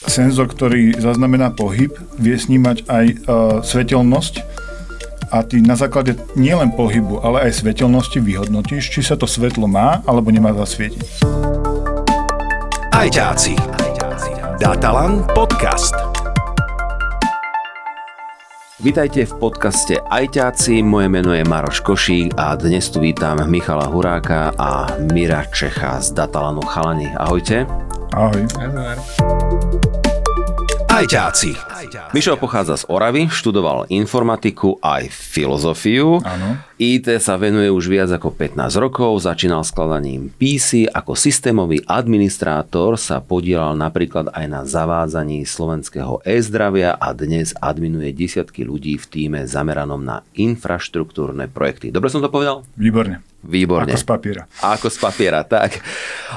Senzor, ktorý zaznamená pohyb, vie snímať aj e, svetelnosť a ty na základe nielen pohybu, ale aj svetelnosti vyhodnotíš, či sa to svetlo má alebo nemá zasvietiť. Ajťáci. Datalan podcast. Vítajte v podcaste Ajťáci, moje meno je Maroš Košík a dnes tu vítam Michala Huráka a Mira Čecha z Datalanu Chalani. Ahojte. Ahoj. Ajťáci. Mišo pochádza z Oravy, študoval informatiku aj filozofiu. Áno. IT sa venuje už viac ako 15 rokov, začínal skladaním PC, ako systémový administrátor sa podielal napríklad aj na zavádzaní slovenského e-zdravia a dnes adminuje desiatky ľudí v týme zameranom na infraštruktúrne projekty. Dobre som to povedal? Výborne. Výborne. Ako z papiera. Ako z papiera, tak.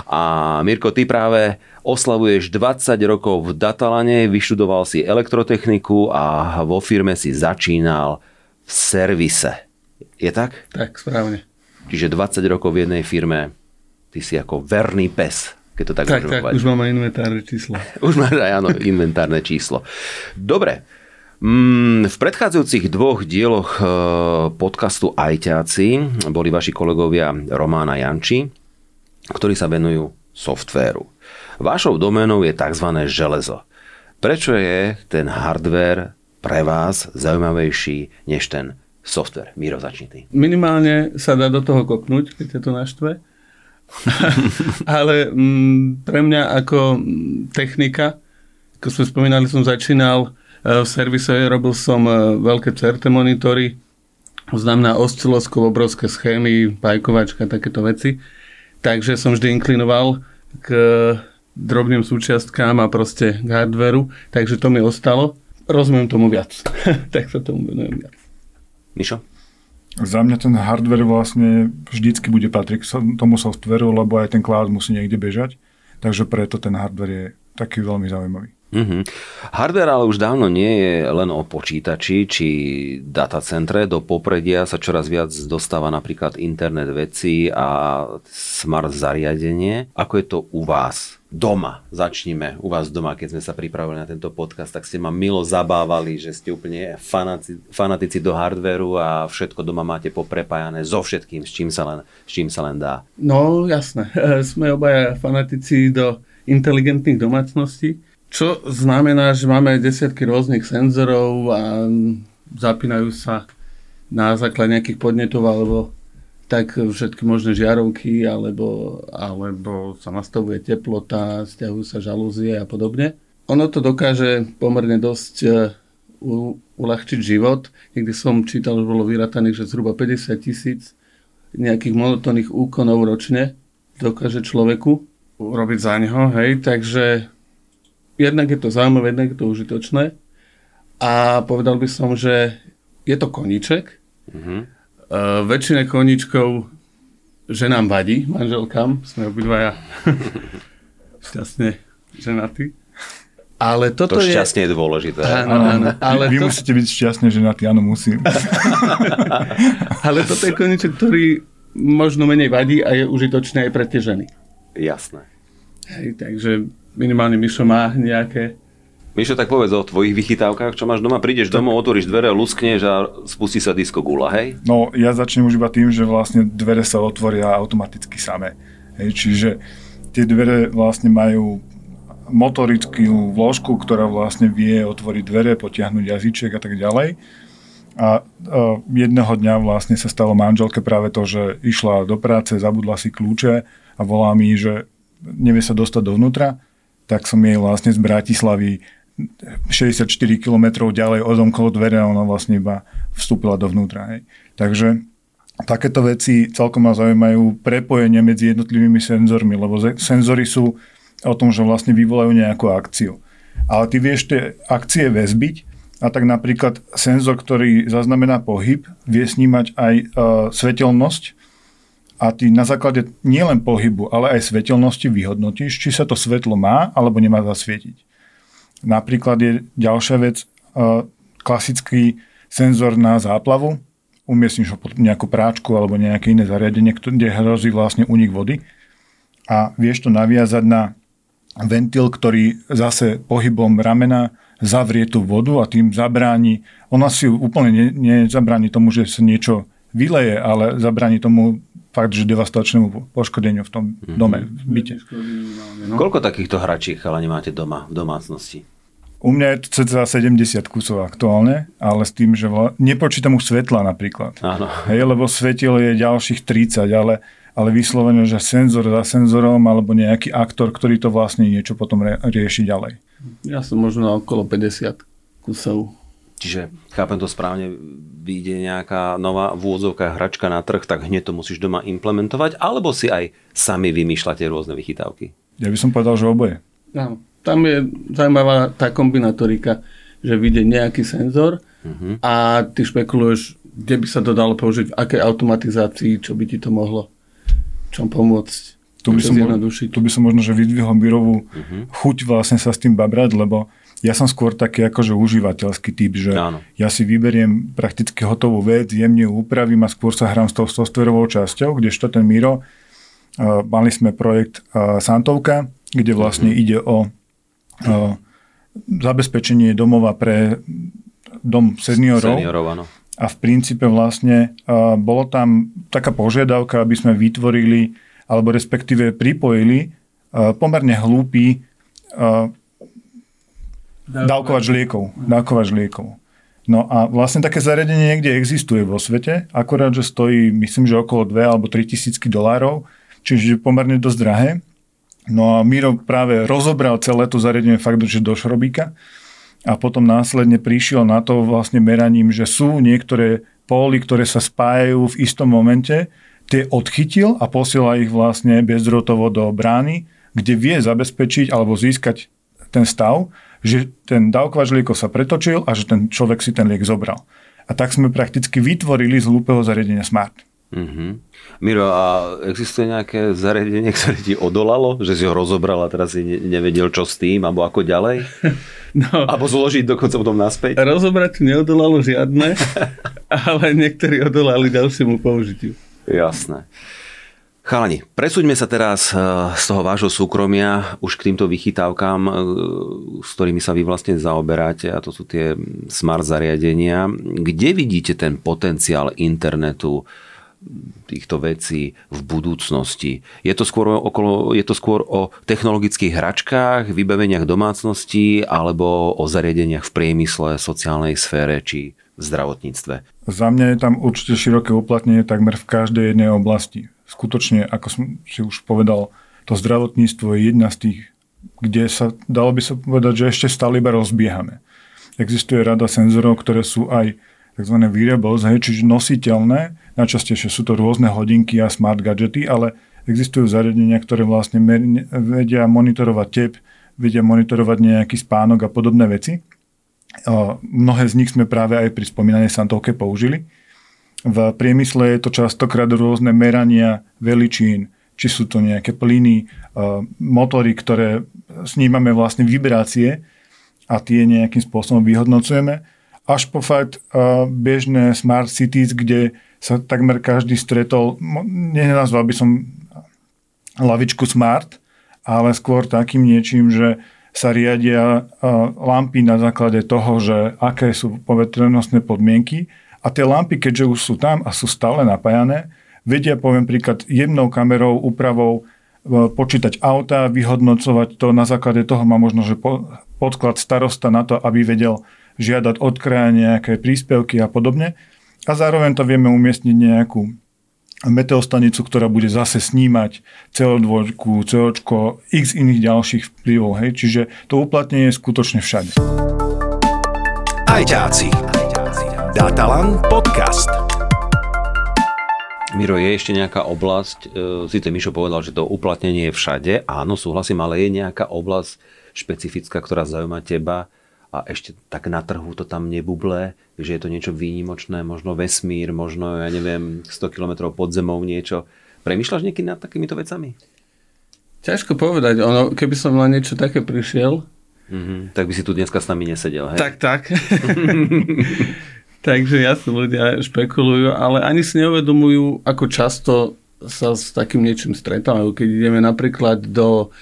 A Mirko, ty práve oslavuješ 20 rokov v Datalane, vyštudoval si elektrotechniku a vo firme si začínal v servise. Je tak? Tak, správne. Čiže 20 rokov v jednej firme, ty si ako verný pes, keď to tak, Tak, tak, povedať. už máme inventárne číslo. Už máš aj áno, inventárne číslo. Dobre, Mm, v predchádzajúcich dvoch dieloch e, podcastu Ajťáci boli vaši kolegovia Román a Janči, ktorí sa venujú softvéru. Vašou doménou je tzv. železo. Prečo je ten hardware pre vás zaujímavejší než ten software? Miro, začni ty. Minimálne sa dá do toho kopnúť, keď ťa to naštve. Ale mm, pre mňa ako mm, technika, ako sme spomínali, som začínal e, v servise, robil som e, veľké CRT monitory, to znamená osciloskop, obrovské schémy, pajkovačka, takéto veci. Takže som vždy inklinoval k drobným súčiastkám a proste k hardveru, takže to mi ostalo. Rozumiem tomu viac. tak sa tomu venujem viac. Mišo? Za mňa ten hardware vlastne vždycky bude patriť k tomu softveru, lebo aj ten cloud musí niekde bežať. Takže preto ten hardware je taký veľmi zaujímavý. Mhm. Hardware ale už dávno nie je len o počítači či datacentre. Do popredia sa čoraz viac dostáva napríklad internet veci a smart zariadenie. Ako je to u vás? Doma. Začnime u vás doma, keď sme sa pripravili na tento podcast, tak ste ma milo zabávali, že ste úplne fanatici, fanatici do hardveru a všetko doma máte poprepájané so všetkým, s čím sa len, s čím sa len dá. No jasné, sme obaja fanatici do inteligentných domácností, čo znamená, že máme desiatky rôznych senzorov a zapínajú sa na základe nejakých podnetov alebo tak všetky možné žiarovky, alebo, alebo sa nastavuje teplota, stiahujú sa žalúzie a podobne. Ono to dokáže pomerne dosť e, uľahčiť život. Niekdy som čítal, že bolo vyrataných, že zhruba 50 tisíc nejakých monotónnych úkonov ročne dokáže človeku urobiť za neho, hej, takže jednak je to zaujímavé, jednak je to užitočné a povedal by som, že je to koníček. Mhm. Uh, väčšina koníčkov ženám vadí, manželkám, sme obidvaja šťastne ženatí. Ale toto To je... šťastne je dôležité. Áno, áno, ale, Vy to, musíte byť šťastní, že na áno, musím. ale toto je koníček, ktorý možno menej vadí a je užitočný aj pre tie ženy. Jasné. Hej, takže minimálne Mišo má nejaké... Mišo, tak povedz o tvojich vychytávkach, čo máš doma, prídeš domov, otvoríš dvere, luskneš a spustí sa disco gula, hej? No, ja začnem už iba tým, že vlastne dvere sa otvoria automaticky samé. Hej, čiže tie dvere vlastne majú motorickú vložku, ktorá vlastne vie otvoriť dvere, potiahnuť jazyček a tak ďalej. A uh, jedného dňa vlastne sa stalo manželke práve to, že išla do práce, zabudla si kľúče a volá mi, že nevie sa dostať dovnútra, tak som jej vlastne z Bratislavy 64 km ďalej odomkol dvere a ona vlastne iba vstúpila dovnútra. Hej. Takže takéto veci celkom ma zaujímajú prepojenie medzi jednotlivými senzormi, lebo senzory sú o tom, že vlastne vyvolajú nejakú akciu. Ale ty vieš tie akcie väzbiť a tak napríklad senzor, ktorý zaznamená pohyb, vie snímať aj uh, svetelnosť a ty na základe nielen pohybu, ale aj svetelnosti vyhodnotíš, či sa to svetlo má alebo nemá zasvietiť. Napríklad je ďalšia vec, uh, klasický senzor na záplavu, umiestniš ho pod nejakú práčku alebo nejaké iné zariadenie, kde hrozí vlastne únik vody a vieš to naviazať na ventil, ktorý zase pohybom ramena zavrie tú vodu a tým zabráni, ona si úplne nezabráni tomu, že sa niečo vyleje, ale zabráni tomu fakt, že devastačnému poškodeniu v tom mm-hmm. dome, v byte. No. Koľko takýchto hračiek ale nemáte doma, v domácnosti? U mňa je to cca 70 kusov aktuálne, ale s tým, že vla... nepočítam už svetla napríklad. Áno. Hej, lebo svetiel je ďalších 30, ale, ale vyslovene, že senzor za senzorom alebo nejaký aktor, ktorý to vlastne niečo potom rieši ďalej. Ja som možno okolo 50 kusov. Čiže chápem to správne, vyjde nejaká nová vôzovka hračka na trh, tak hneď to musíš doma implementovať, alebo si aj sami vymýšľate rôzne vychytávky? Ja by som povedal, že oboje. Áno. Tam je zaujímavá tá kombinatorika, že vyjde nejaký senzor uh-huh. a ty špekuluješ, kde by sa to dalo použiť, v akej automatizácii, čo by ti to mohlo čom pomôcť. Tu by, som, tu by som možno, že vyzdvihol Mirovú uh-huh. chuť vlastne sa s tým babrať, lebo ja som skôr taký akože užívateľský typ, že Áno. ja si vyberiem prakticky hotovú vec, jemne ju upravím a skôr sa hrám s tou softwarovou časťou, kdežto ten Miro, uh, mali sme projekt uh, Santovka, kde vlastne uh-huh. ide o zabezpečenie domova pre dom seniorov. Seniorov, áno. A v princípe vlastne uh, bolo tam taká požiadavka, aby sme vytvorili alebo respektíve pripojili uh, pomerne hlúpy uh, dávkovač liekov. Dávkovač liekov. No a vlastne také zariadenie niekde existuje vo svete, akorát, že stojí, myslím, že okolo 2 alebo 3 tisícky dolárov, čiže pomerne dosť drahé. No a Miro práve rozobral celé to zariadenie fakt, že do šrobíka a potom následne prišiel na to vlastne meraním, že sú niektoré póly, ktoré sa spájajú v istom momente tie odchytil a posiela ich vlastne bezdrotovo do brány, kde vie zabezpečiť alebo získať ten stav, že ten dávkovač liekov sa pretočil a že ten človek si ten liek zobral. A tak sme prakticky vytvorili z hlúpeho zariadenia Smart. Mm-hmm. Miro, a existuje nejaké zariadenie, ktoré ti odolalo? Že si ho rozobral a teraz si nevedel, čo s tým, alebo ako ďalej? No, alebo zložiť dokonca potom naspäť? Rozobrať neodolalo žiadne, ale niektorí odolali ďalšiemu použitiu. Jasné. Chalani, presúďme sa teraz eh, z toho vášho súkromia už k týmto vychytávkám, eh, s ktorými sa vy vlastne zaoberáte a to sú tie smart zariadenia. Kde vidíte ten potenciál internetu, týchto vecí v budúcnosti? Je to skôr, okolo, je to skôr o technologických hračkách, vybaveniach domácností alebo o zariadeniach v priemysle, sociálnej sfére či v zdravotníctve? Za mňa je tam určite široké uplatnenie takmer v každej jednej oblasti. Skutočne, ako som si už povedal, to zdravotníctvo je jedna z tých, kde sa, dalo by sa povedať, že ešte stále iba rozbiehame. Existuje rada senzorov, ktoré sú aj tzv. wearables, hej, čiže nositeľné. Najčastejšie sú to rôzne hodinky a smart gadgety, ale existujú zariadenia, ktoré vlastne vedia monitorovať tep, vedia monitorovať nejaký spánok a podobné veci. Mnohé z nich sme práve aj pri spomínanej Santovke použili. V priemysle je to častokrát rôzne merania veličín, či sú to nejaké plyny, motory, ktoré snímame vlastne vibrácie a tie nejakým spôsobom vyhodnocujeme, až po fakt bežné smart cities, kde sa takmer každý stretol, nenazval by som lavičku smart, ale skôr takým niečím, že sa riadia lampy na základe toho, že aké sú povetrenostné podmienky. A tie lampy, keďže už sú tam a sú stále napájané, vedia, poviem príklad, jemnou kamerou, úpravou e, počítať auta, vyhodnocovať to, na základe toho má možno, že podklad starosta na to, aby vedel žiadať od kraja nejaké príspevky a podobne. A zároveň to vieme umiestniť nejakú meteostanicu, ktorá bude zase snímať CO2, CO, x iných ďalších vplyvov. Hej? Čiže to uplatnenie je skutočne všade. Ajťáci. Datalan podcast. Miro, je ešte nejaká oblasť, e, si to Mišo povedal, že to uplatnenie je všade, áno, súhlasím, ale je nejaká oblasť špecifická, ktorá zaujíma teba, a ešte tak na trhu to tam nebuble, že je to niečo výnimočné, možno vesmír, možno, ja neviem, 100 km pod zemou niečo. Premýšľaš niekedy nad takýmito vecami? Ťažko povedať. Ono, keby som na niečo také prišiel... Mm-hmm, tak by si tu dneska s nami nesedel, hej? Tak, tak. Takže jasne ľudia špekulujú, ale ani si neuvedomujú, ako často sa s takým niečím stretávajú. Keď ideme napríklad do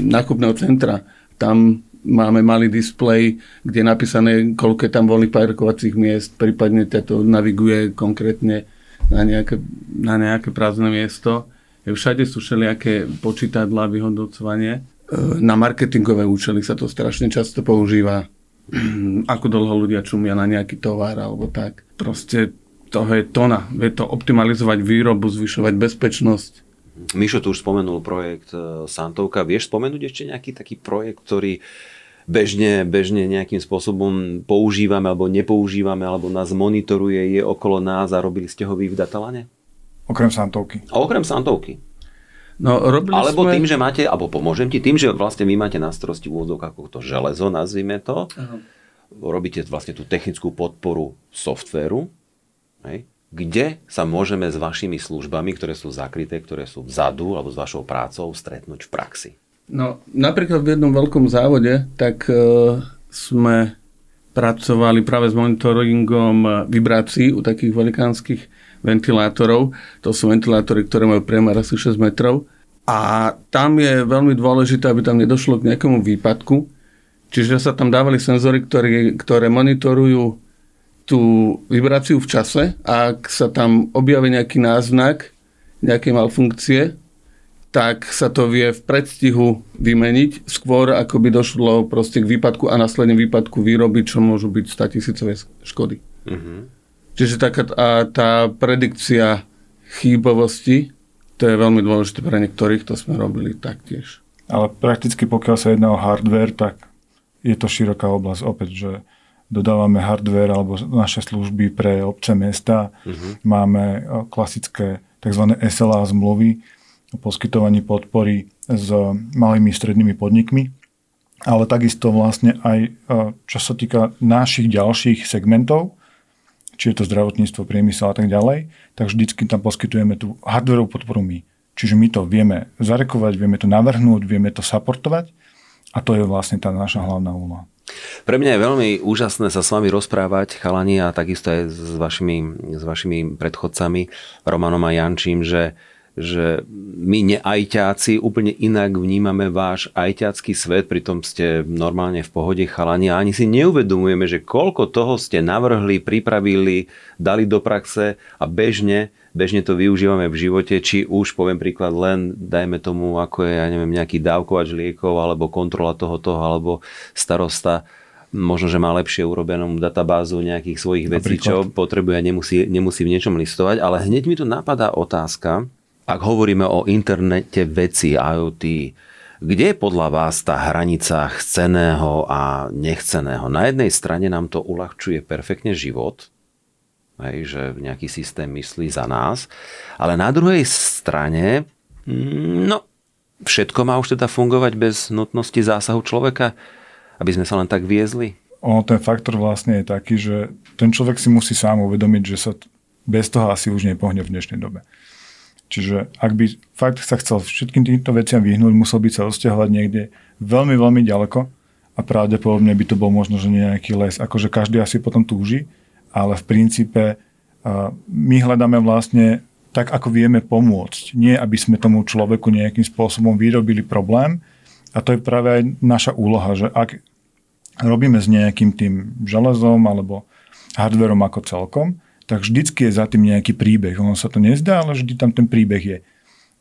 nákupného centra. Tam máme malý displej, kde je napísané, koľko je tam voľných parkovacích miest, prípadne to naviguje konkrétne na nejaké, na nejaké prázdne miesto. Všade sú všelijaké počítadla, vyhodnocovanie. E, na marketingové účely sa to strašne často používa. Ako dlho ľudia čumia na nejaký tovar alebo tak. Proste toho je tona. Vie to optimalizovať výrobu, zvyšovať bezpečnosť. Mišo tu už spomenul projekt e, Santovka. Vieš spomenúť ešte nejaký taký projekt, ktorý bežne, bežne nejakým spôsobom používame alebo nepoužívame, alebo nás monitoruje, je okolo nás a robili ste ho vy v Datalane? Okrem Santovky. A okrem Santovky. No, robili alebo sme... tým, že máte, alebo pomôžem ti, tým, že vlastne vy máte na starosti v ako to železo, nazvime to, Aha. robíte vlastne tú technickú podporu softvéru, hej, kde sa môžeme s vašimi službami, ktoré sú zakryté, ktoré sú vzadu, alebo s vašou prácou, stretnúť v praxi. No, napríklad v jednom veľkom závode, tak uh, sme pracovali práve s monitoringom vibrácií u takých velikánskych ventilátorov. To sú ventilátory, ktoré majú priemer asi 6 metrov. A tam je veľmi dôležité, aby tam nedošlo k nejakému výpadku. Čiže sa tam dávali senzory, ktoré, ktoré monitorujú tú vibráciu v čase a ak sa tam objaví nejaký náznak nejakej malfunkcie, tak sa to vie v predstihu vymeniť skôr, ako by došlo proste k výpadku a následne výpadku výroby, čo môžu byť 100 tisícové škody. Mm-hmm. Čiže taká a tá predikcia chýbovosti, to je veľmi dôležité pre niektorých, to sme robili taktiež. Ale prakticky pokiaľ sa jedná o hardware, tak je to široká oblasť opäť, že dodávame hardware alebo naše služby pre obce mesta. Uh-huh. Máme klasické tzv. SLA zmluvy o poskytovaní podpory s malými strednými podnikmi, ale takisto vlastne aj čo sa týka našich ďalších segmentov, či je to zdravotníctvo, priemysel a tak ďalej, tak vždycky tam poskytujeme tú hardwareovú podporu my. Čiže my to vieme zarekovať, vieme to navrhnúť, vieme to supportovať a to je vlastne tá naša hlavná úloha. Pre mňa je veľmi úžasné sa s vami rozprávať, chalani, a takisto aj s vašimi, s vašimi predchodcami, Romanom a Jančím, že že my neajťáci úplne inak vnímame váš ajťácky svet, pritom ste normálne v pohode chalani a ani si neuvedomujeme, že koľko toho ste navrhli, pripravili, dali do praxe a bežne, bežne to využívame v živote, či už poviem príklad len, dajme tomu, ako je, ja neviem, nejaký dávkovač liekov, alebo kontrola toho, toho, alebo starosta možno, že má lepšie urobenú databázu nejakých svojich vecí, čo potrebuje a nemusí, nemusí v niečom listovať, ale hneď mi tu napadá otázka, ak hovoríme o internete veci IoT, kde je podľa vás tá hranica chceného a nechceného? Na jednej strane nám to uľahčuje perfektne život, hej, že nejaký systém myslí za nás, ale na druhej strane, mm, no, všetko má už teda fungovať bez nutnosti zásahu človeka, aby sme sa len tak viezli? Ono, ten faktor vlastne je taký, že ten človek si musí sám uvedomiť, že sa bez toho asi už nepohne v dnešnej dobe. Čiže ak by fakt sa chcel všetkým týmto veciam vyhnúť, musel by sa osťahovať niekde veľmi, veľmi ďaleko a pravdepodobne by to bol možno, že nejaký les. Akože každý asi potom túži, ale v princípe my hľadáme vlastne tak, ako vieme pomôcť. Nie, aby sme tomu človeku nejakým spôsobom vyrobili problém. A to je práve aj naša úloha, že ak robíme s nejakým tým železom alebo hardverom ako celkom, tak vždycky je za tým nejaký príbeh. Ono sa to nezdá, ale vždy tam ten príbeh je.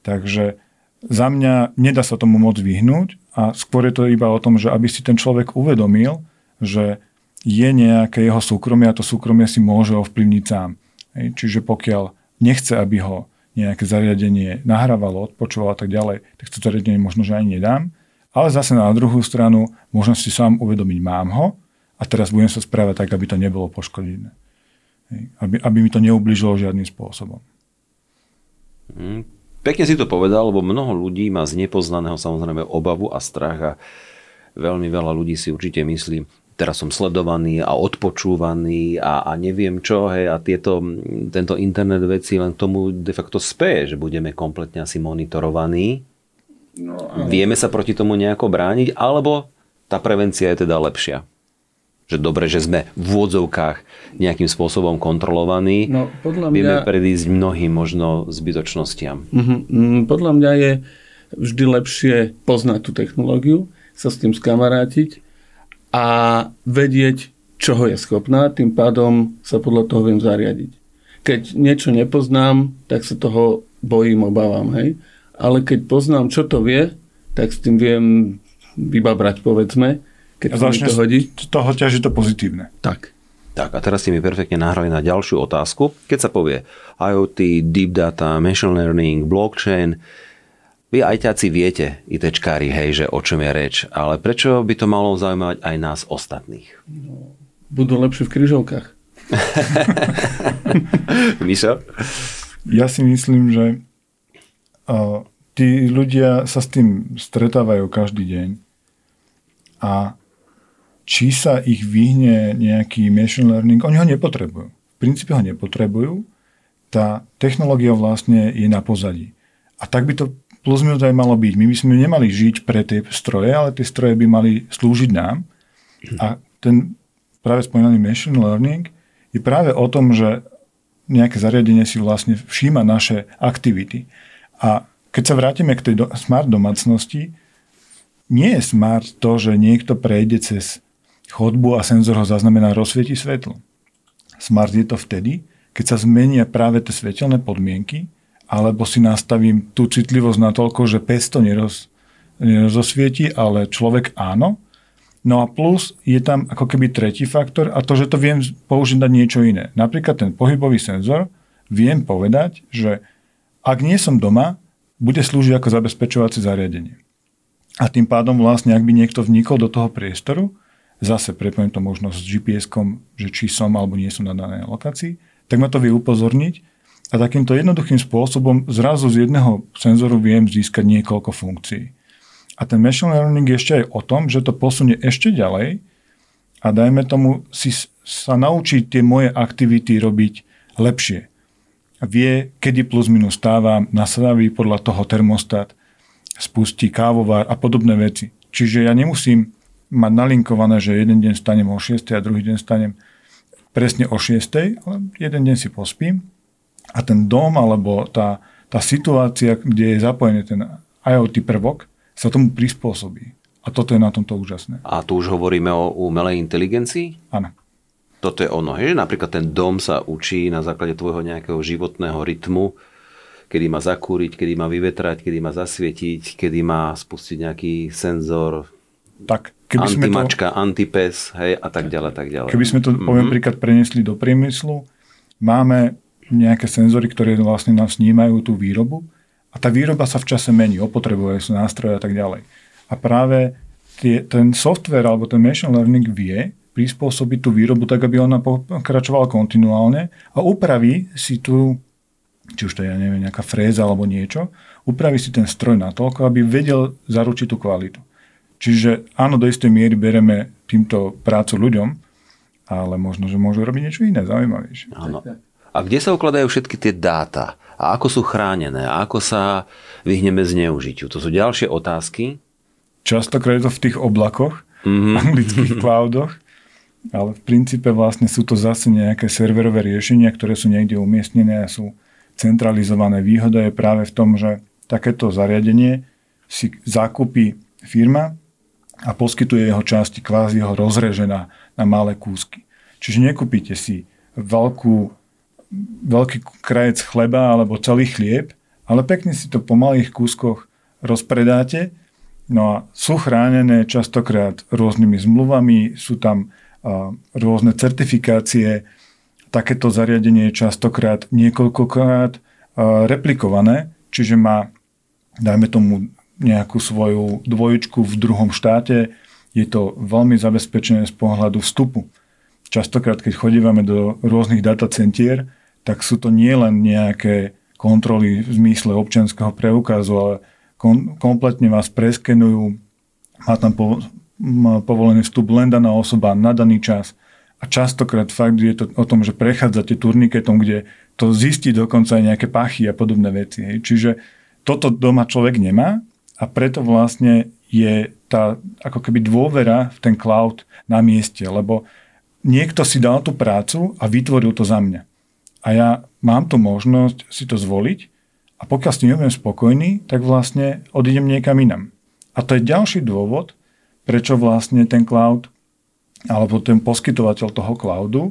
Takže za mňa nedá sa tomu moc vyhnúť a skôr je to iba o tom, že aby si ten človek uvedomil, že je nejaké jeho súkromie a to súkromie si môže ovplyvniť sám. Čiže pokiaľ nechce, aby ho nejaké zariadenie nahrávalo, odpočúvalo a tak ďalej, tak to zariadenie možno, že ani nedám. Ale zase na druhú stranu možno si sám uvedomiť, mám ho a teraz budem sa správať tak, aby to nebolo poškodené. Aby, aby mi to neubližilo žiadnym spôsobom. Hmm. Pekne si to povedal, lebo mnoho ľudí má z nepoznaného samozrejme obavu a strach a veľmi veľa ľudí si určite myslí, teraz som sledovaný a odpočúvaný a, a neviem čo, hej, a tieto, tento internet veci len k tomu de facto speje, že budeme kompletne asi monitorovaní. No, ale... Vieme sa proti tomu nejako brániť, alebo tá prevencia je teda lepšia? Že dobre, že sme v vôdzovkách nejakým spôsobom kontrolovaní, no, podľa mňa... vieme predísť mnohým možno zbytočnostiam. Uh-huh. Podľa mňa je vždy lepšie poznať tú technológiu, sa s tým skamarátiť a vedieť, čoho je schopná, tým pádom sa podľa toho viem zariadiť. Keď niečo nepoznám, tak sa toho bojím, obávam, hej. Ale keď poznám, čo to vie, tak s tým viem vybabrať, povedzme, keď a to hodí. Z toho ťaží to pozitívne. Tak. Tak a teraz ste mi perfektne nahrali na ďalšiu otázku. Keď sa povie IoT, Deep Data, Machine Learning, Blockchain, vy ajťáci viete, ITčkári, hej, že o čom je reč, ale prečo by to malo zaujímať aj nás ostatných? No, budú lepšie v kryžovkách. Mišo? Ja si myslím, že uh, tí ľudia sa s tým stretávajú každý deň a či sa ich vyhne nejaký machine learning, oni ho nepotrebujú. V princípe ho nepotrebujú. Tá technológia vlastne je na pozadí. A tak by to plus minus aj malo byť. My by sme nemali žiť pre tie stroje, ale tie stroje by mali slúžiť nám. A ten práve spomínaný machine learning je práve o tom, že nejaké zariadenie si vlastne všíma naše aktivity. A keď sa vrátime k tej do, smart domácnosti, nie je smart to, že niekto prejde cez chodbu a senzor ho zaznamená, rozsvieti svetlo. Smart je to vtedy, keď sa zmenia práve tie svetelné podmienky, alebo si nastavím tú citlivosť na toľko, že pes to neroz, nerozosvieti, ale človek áno. No a plus je tam ako keby tretí faktor a to, že to viem použiť na niečo iné. Napríklad ten pohybový senzor viem povedať, že ak nie som doma, bude slúžiť ako zabezpečovacie zariadenie. A tým pádom vlastne, ak by niekto vnikol do toho priestoru, zase prepojím to možno s GPS-kom, že či som alebo nie som na danej lokácii, tak ma to vie upozorniť a takýmto jednoduchým spôsobom zrazu z jedného senzoru viem získať niekoľko funkcií. A ten machine learning je ešte aj o tom, že to posunie ešte ďalej a dajme tomu si sa naučiť tie moje aktivity robiť lepšie. Vie, kedy plus minus stávam, nastaví podľa toho termostat, spustí kávovar a podobné veci. Čiže ja nemusím mať nalinkované, že jeden deň stanem o 6 a druhý deň stanem presne o 6, ale jeden deň si pospím a ten dom alebo tá, tá situácia, kde je zapojený ten IoT prvok, sa tomu prispôsobí. A toto je na tomto úžasné. A tu už hovoríme o umelej inteligencii? Áno. Toto je ono, že napríklad ten dom sa učí na základe tvojho nejakého životného rytmu, kedy má zakúriť, kedy má vyvetrať, kedy má zasvietiť, kedy má spustiť nejaký senzor, tak, keby antimačka, sme to, antipes, hej, a tak ďalej, tak ďalej. Keby sme to, mm-hmm. poviem príklad, preniesli do priemyslu, máme nejaké senzory, ktoré vlastne nás snímajú tú výrobu a tá výroba sa v čase mení, opotrebuje sú nástroje a tak ďalej. A práve tie, ten software alebo ten machine learning vie prispôsobiť tú výrobu tak, aby ona pokračovala kontinuálne a upraví si tú, či už to je, ja neviem, nejaká fréza alebo niečo, upraví si ten stroj na toľko, aby vedel zaručiť tú kvalitu. Čiže áno, do istej miery bereme týmto prácu ľuďom, ale možno, že môžu robiť niečo iné, zaujímavejšie. Áno. A kde sa ukladajú všetky tie dáta? A ako sú chránené? A ako sa vyhneme zneužitiu? To sú ďalšie otázky. Častokrát je to v tých oblakoch, mm-hmm. anglických cloudoch, ale v princípe vlastne sú to zase nejaké serverové riešenia, ktoré sú niekde umiestnené a sú centralizované. Výhoda je práve v tom, že takéto zariadenie si zakúpi firma, a poskytuje jeho časti, kvázi ho rozreže na, na malé kúsky. Čiže nekúpite si veľkú, veľký krajec chleba alebo celý chlieb, ale pekne si to po malých kúskoch rozpredáte. No a sú chránené častokrát rôznymi zmluvami, sú tam a, rôzne certifikácie, takéto zariadenie je častokrát niekoľkokrát a, replikované, čiže má, dajme tomu, nejakú svoju dvojičku v druhom štáte, je to veľmi zabezpečené z pohľadu vstupu. Častokrát, keď chodívame do rôznych datacentier, tak sú to nielen nejaké kontroly v zmysle občianského preukazu, ale kom, kompletne vás preskenujú, má tam po, má povolený vstup len daná osoba na daný čas. A častokrát fakt je to o tom, že prechádzate turniketom, kde to zistí dokonca aj nejaké pachy a podobné veci. Hej. Čiže toto doma človek nemá a preto vlastne je tá ako keby dôvera v ten cloud na mieste, lebo niekto si dal tú prácu a vytvoril to za mňa. A ja mám tu možnosť si to zvoliť A pokiaľ s tým nebudem spokojný, tak vlastne odídem niekam inam. A to je ďalší dôvod, prečo vlastne ten cloud alebo ten poskytovateľ toho cloudu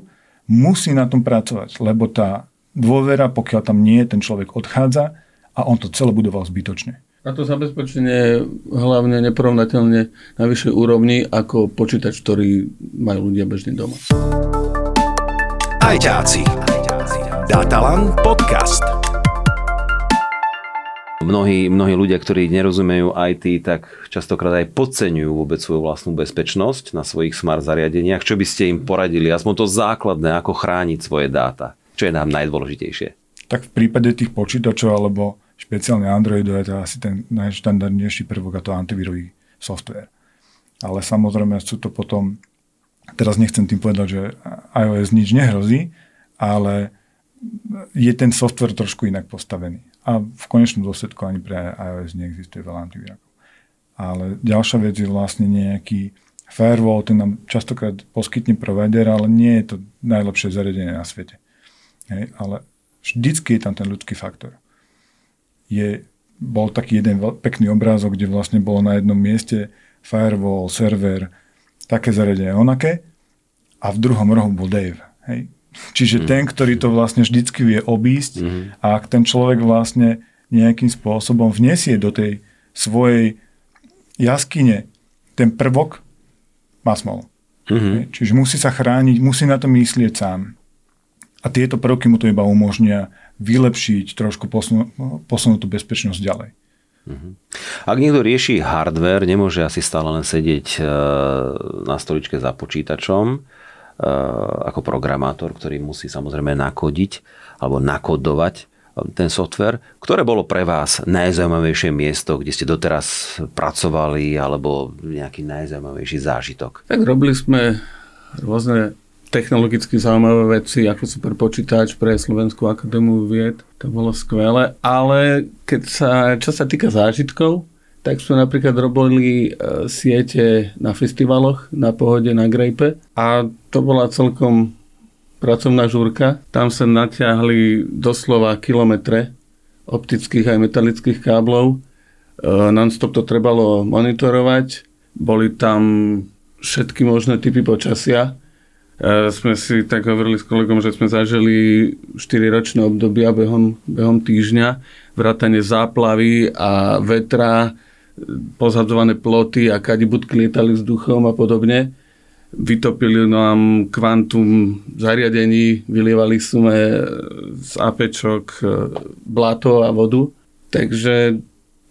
musí na tom pracovať, lebo tá dôvera, pokiaľ tam nie ten človek odchádza a on to celé budoval zbytočne. A to zabezpečenie hlavne neporovnateľne na vyššej úrovni ako počítač, ktorý majú ľudia bežne doma. Ajťáci. Datalan podcast. Mnohí, mnohí ľudia, ktorí nerozumejú IT, tak častokrát aj podceňujú vôbec svoju vlastnú bezpečnosť na svojich smart zariadeniach. Čo by ste im poradili? Aspoň to základné, ako chrániť svoje dáta. Čo je nám najdôležitejšie? Tak v prípade tých počítačov alebo špeciálne Androidu je to asi ten najštandardnejší prvok a to antivírový software. Ale samozrejme sú to potom, teraz nechcem tým povedať, že iOS nič nehrozí, ale je ten software trošku inak postavený. A v konečnom dôsledku ani pre iOS neexistuje veľa antivírakov. Ale ďalšia vec je vlastne nejaký firewall, ten nám častokrát poskytne provider, ale nie je to najlepšie zariadenie na svete. Hej, ale vždycky je tam ten ľudský faktor. Je, bol taký jeden pekný obrázok, kde vlastne bolo na jednom mieste firewall, server, také zariadenie onaké a v druhom rohu bol Dave. Hej. Čiže mm. ten, ktorý to vlastne vždycky vie obísť mm. a ak ten človek vlastne nejakým spôsobom vnesie do tej svojej jaskyne ten prvok, má smol. Mm-hmm. Čiže musí sa chrániť, musí na to myslieť sám. A tieto prvky mu to iba umožnia vylepšiť, trošku posunúť, posunúť tú bezpečnosť ďalej. Mm-hmm. Ak niekto rieši hardware, nemôže asi stále len sedieť e, na stoličke za počítačom Eh, ako programátor, ktorý musí samozrejme nakodiť alebo nakodovať eh, ten software. Ktoré bolo pre vás najzaujímavejšie miesto, kde ste doteraz pracovali alebo nejaký najzaujímavejší zážitok? Tak robili sme rôzne technologicky zaujímavé veci, ako super počítač pre Slovenskú akadémiu vied. To bolo skvelé. Ale keď sa, čo sa týka zážitkov, tak sme napríklad robili e, siete na festivaloch, na Pohode, na Grejpe a to bola celkom pracovná žúrka. Tam sa natiahli doslova kilometre optických aj metalických káblov. E, non-stop to trebalo monitorovať. Boli tam všetky možné typy počasia. Sme si tak hovorili s kolegom, že sme zažili 4-ročné obdobia behom, behom týždňa, vrátane záplavy a vetra, pozadzované ploty a kadibudky lietali vzduchom a podobne. Vytopili nám kvantum zariadení, vylievali sme z apečok e, blato a vodu. Takže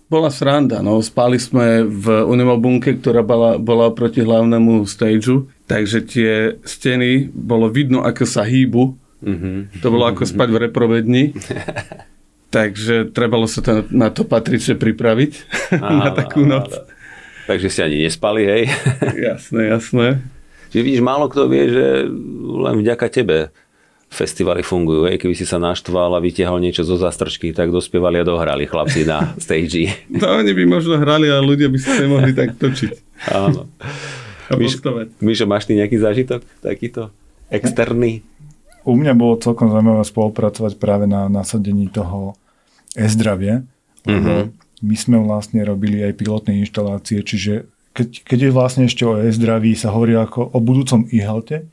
bola sranda. No. Spali sme v Unimobunke, ktorá bola, bola proti hlavnému stageu, takže tie steny bolo vidno, ako sa hýbu. Mm-hmm. To bolo ako spať v reprovedni. Takže trebalo sa to na to patrične pripraviť áno, na takú noc. Áno. Takže ste ani nespali, hej? jasné, jasné. Čiže vidíš, málo kto vie, že len vďaka tebe festivaly fungujú. Hej? Keby si sa naštval a vytiahol niečo zo zastrčky, tak dospievali a dohrali chlapci na stage. No oni by možno hrali, ale ľudia by sa nemohli tak točiť. Áno. A Mišo, máš ty nejaký zážitok takýto externý? U mňa bolo celkom zaujímavé spolupracovať práve na nasadení toho e-zdravie, uh-huh. my sme vlastne robili aj pilotné inštalácie, čiže keď, keď je vlastne ešte o e-zdraví, sa hovorí ako o budúcom e-helte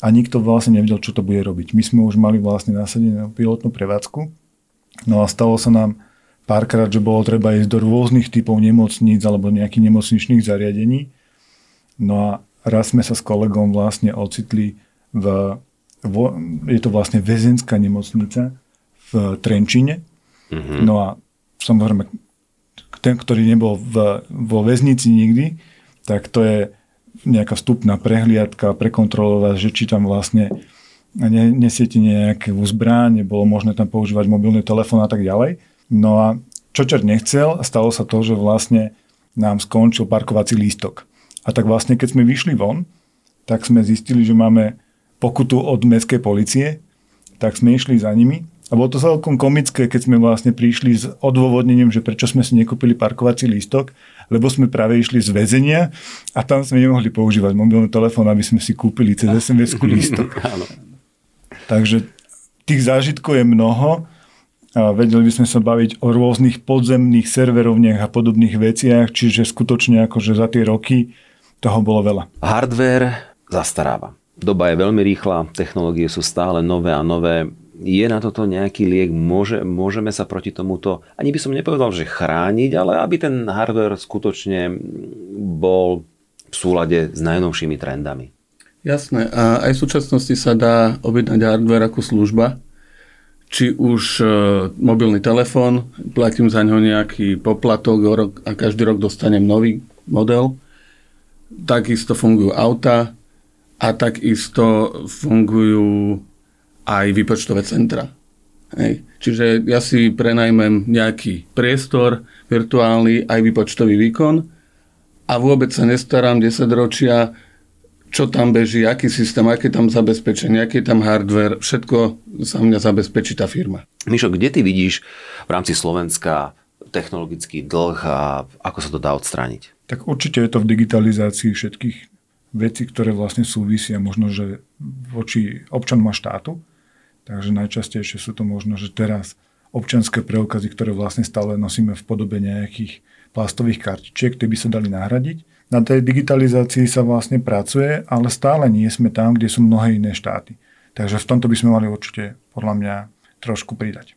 a nikto vlastne nevedel, čo to bude robiť. My sme už mali vlastne nasadenú pilotnú prevádzku, no a stalo sa nám párkrát, že bolo treba ísť do rôznych typov nemocníc alebo nejakých nemocničných zariadení. No a raz sme sa s kolegom vlastne ocitli v, v je to vlastne väzenská nemocnica v Trenčine, Mm-hmm. No a samozrejme, ten, ktorý nebol v, vo väznici nikdy, tak to je nejaká vstupná prehliadka, prekontrolovať, že či tam vlastne ne, nesiete nejaké zbraň, nebolo možné tam používať mobilný telefón a tak ďalej. No a čo čert nechcel, stalo sa to, že vlastne nám skončil parkovací lístok. A tak vlastne, keď sme vyšli von, tak sme zistili, že máme pokutu od mestskej policie, tak sme išli za nimi a bolo to celkom komické, keď sme vlastne prišli s odôvodnením, že prečo sme si nekúpili parkovací lístok, lebo sme práve išli z väzenia a tam sme nemohli používať mobilný telefón, aby sme si kúpili cez sms lístok. Takže tých zážitkov je mnoho A vedeli by sme sa baviť o rôznych podzemných serverovniach a podobných veciach, čiže skutočne akože za tie roky toho bolo veľa. Hardware zastaráva. Doba je veľmi rýchla, technológie sú stále nové a nové. Je na toto nejaký liek? Môže, môžeme sa proti tomuto, ani by som nepovedal, že chrániť, ale aby ten hardware skutočne bol v súlade s najnovšími trendami. Jasné. A aj v súčasnosti sa dá objednať hardware ako služba. Či už e, mobilný telefón, platím za ňo nejaký poplatok a každý rok dostanem nový model. Takisto fungujú auta, a takisto fungujú aj výpočtové centra. Hej. Čiže ja si prenajmem nejaký priestor virtuálny, aj výpočtový výkon a vôbec sa nestarám 10 ročia, čo tam beží, aký systém, aké tam zabezpečenie, aký tam hardware, všetko sa mňa zabezpečí tá firma. Mišo, kde ty vidíš v rámci Slovenska technologický dlh a ako sa to dá odstrániť? Tak určite je to v digitalizácii všetkých veci, ktoré vlastne súvisia možno, že voči občanom a štátu. Takže najčastejšie sú to možno, že teraz občanské preukazy, ktoré vlastne stále nosíme v podobe nejakých plastových kartičiek, ktoré by sa dali nahradiť. Na tej digitalizácii sa vlastne pracuje, ale stále nie sme tam, kde sú mnohé iné štáty. Takže v tomto by sme mali určite podľa mňa trošku pridať.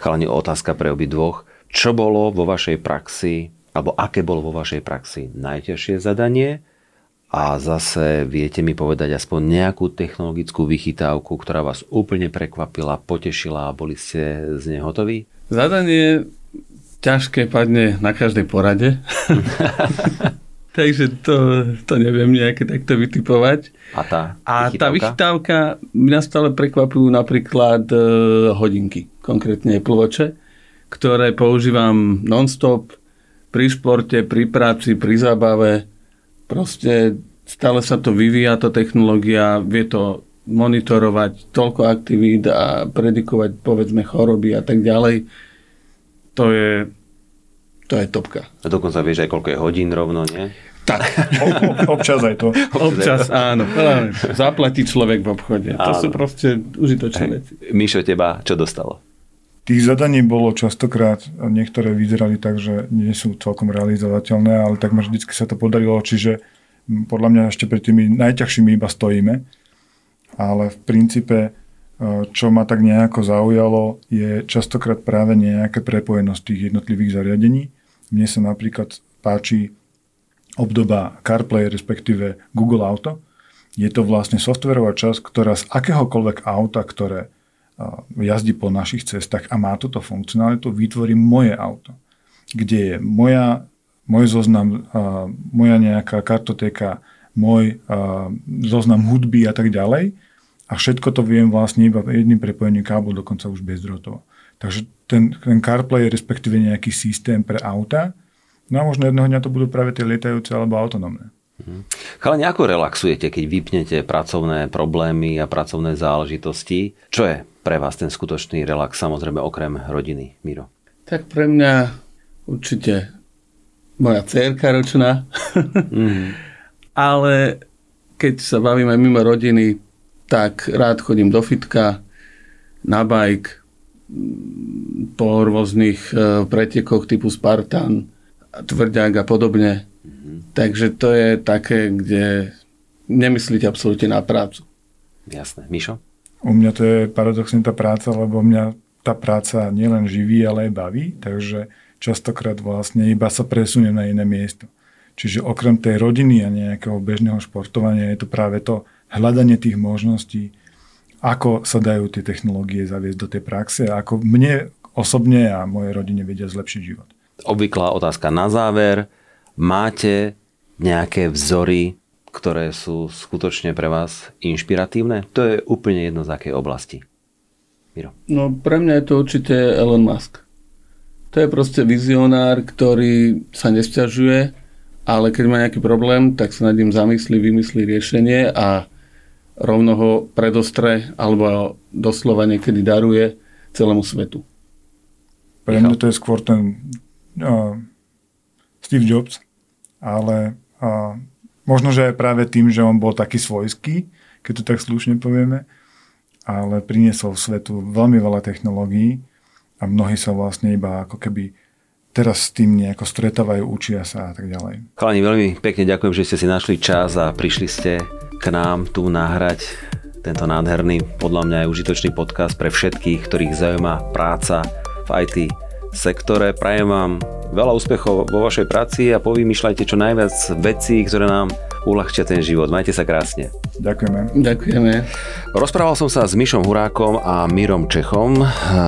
Chalani, otázka pre obi dvoch. Čo bolo vo vašej praxi, alebo aké bolo vo vašej praxi najťažšie zadanie a zase viete mi povedať aspoň nejakú technologickú vychytávku, ktorá vás úplne prekvapila, potešila a boli ste z nej hotoví? Zadanie ťažké padne na každej porade. Takže to, to neviem nejaké takto vytipovať. A tá A tá vychytávka, mňa stále prekvapujú napríklad e, hodinky, konkrétne plvoče, ktoré používam non-stop pri športe, pri práci, pri zábave Proste stále sa to vyvíja, tá technológia, vie to monitorovať toľko aktivít a predikovať povedzme choroby a tak ďalej. To je, to je topka. A dokonca vieš aj koľko je hodín rovno, nie? Tak. Občas aj to. Občas áno. Zaplatí človek v obchode. Áno. To sú proste užitočné veci. Mišo, teba čo dostalo? Tých zadaní bolo častokrát, niektoré vyzerali tak, že nie sú celkom realizovateľné, ale takmer vždy sa to podarilo, čiže podľa mňa ešte pred tými najťažšími iba stojíme. Ale v princípe, e, čo ma tak nejako zaujalo, je častokrát práve nejaké prepojenosť tých jednotlivých zariadení. Mne sa napríklad páči obdoba CarPlay, respektíve Google Auto. Je to vlastne softverová časť, ktorá z akéhokoľvek auta, ktoré jazdí po našich cestách a má túto funkcionalitu, vytvorí moje auto, kde je moja, môj zoznam, moja nejaká kartotéka, môj zoznam hudby a tak ďalej. A všetko to viem vlastne iba jedným prepojením kábel, dokonca už bezdrotovo. Takže ten, ten CarPlay je respektíve nejaký systém pre auta. No a možno jedného dňa to budú práve tie lietajúce alebo autonómne. Mhm. Ale ako relaxujete, keď vypnete pracovné problémy a pracovné záležitosti? Čo je pre vás ten skutočný relax, samozrejme okrem rodiny, Miro? Tak pre mňa určite moja dcerka ročná. mm. Ale keď sa bavíme mimo rodiny, tak rád chodím do fitka, na bike, po rôznych e, pretekoch typu Spartan, tvrďák a podobne. Takže to je také, kde nemyslíte absolútne na prácu. Jasné. Mišo? U mňa to je paradoxne tá práca, lebo mňa tá práca nielen živí, ale aj baví, takže častokrát vlastne iba sa presuniem na iné miesto. Čiže okrem tej rodiny a nejakého bežného športovania je to práve to hľadanie tých možností, ako sa dajú tie technológie zaviesť do tej praxe a ako mne osobne a mojej rodine vedia zlepšiť život. Obvyklá otázka na záver. Máte nejaké vzory ktoré sú skutočne pre vás inšpiratívne? To je úplne jedno z akej oblasti. Miro. No pre mňa je to určite Elon Musk. To je proste vizionár, ktorý sa nesťažuje, ale keď má nejaký problém, tak sa nad ním zamyslí, vymyslí riešenie a rovno ho predostre alebo doslova niekedy daruje celému svetu. Pre mňa to je skôr ten uh, Steve Jobs, ale uh, Možno, že aj práve tým, že on bol taký svojský, keď to tak slušne povieme, ale priniesol svetu veľmi veľa technológií a mnohí sa vlastne iba ako keby teraz s tým nejako stretávajú, učia sa a tak ďalej. Chalani, veľmi pekne ďakujem, že ste si našli čas a prišli ste k nám tu nahrať tento nádherný, podľa mňa aj užitočný podcast pre všetkých, ktorých zaujíma práca v IT sektore. Prajem vám veľa úspechov vo vašej práci a povymýšľajte čo najviac vecí, ktoré nám uľahčia ten život. Majte sa krásne. Ďakujeme. Ďakujeme. Rozprával som sa s Mišom Hurákom a Mirom Čechom,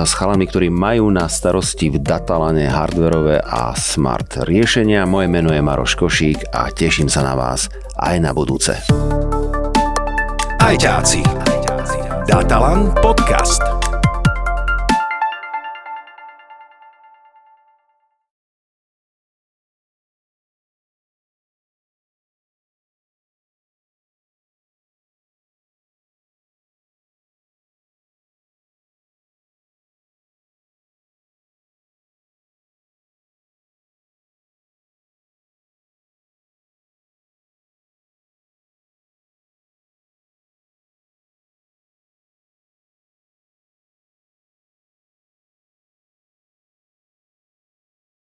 s chalami, ktorí majú na starosti v datalane hardwareové a smart riešenia. Moje meno je Maroš Košík a teším sa na vás aj na budúce. Ajťáci. Datalan podcast.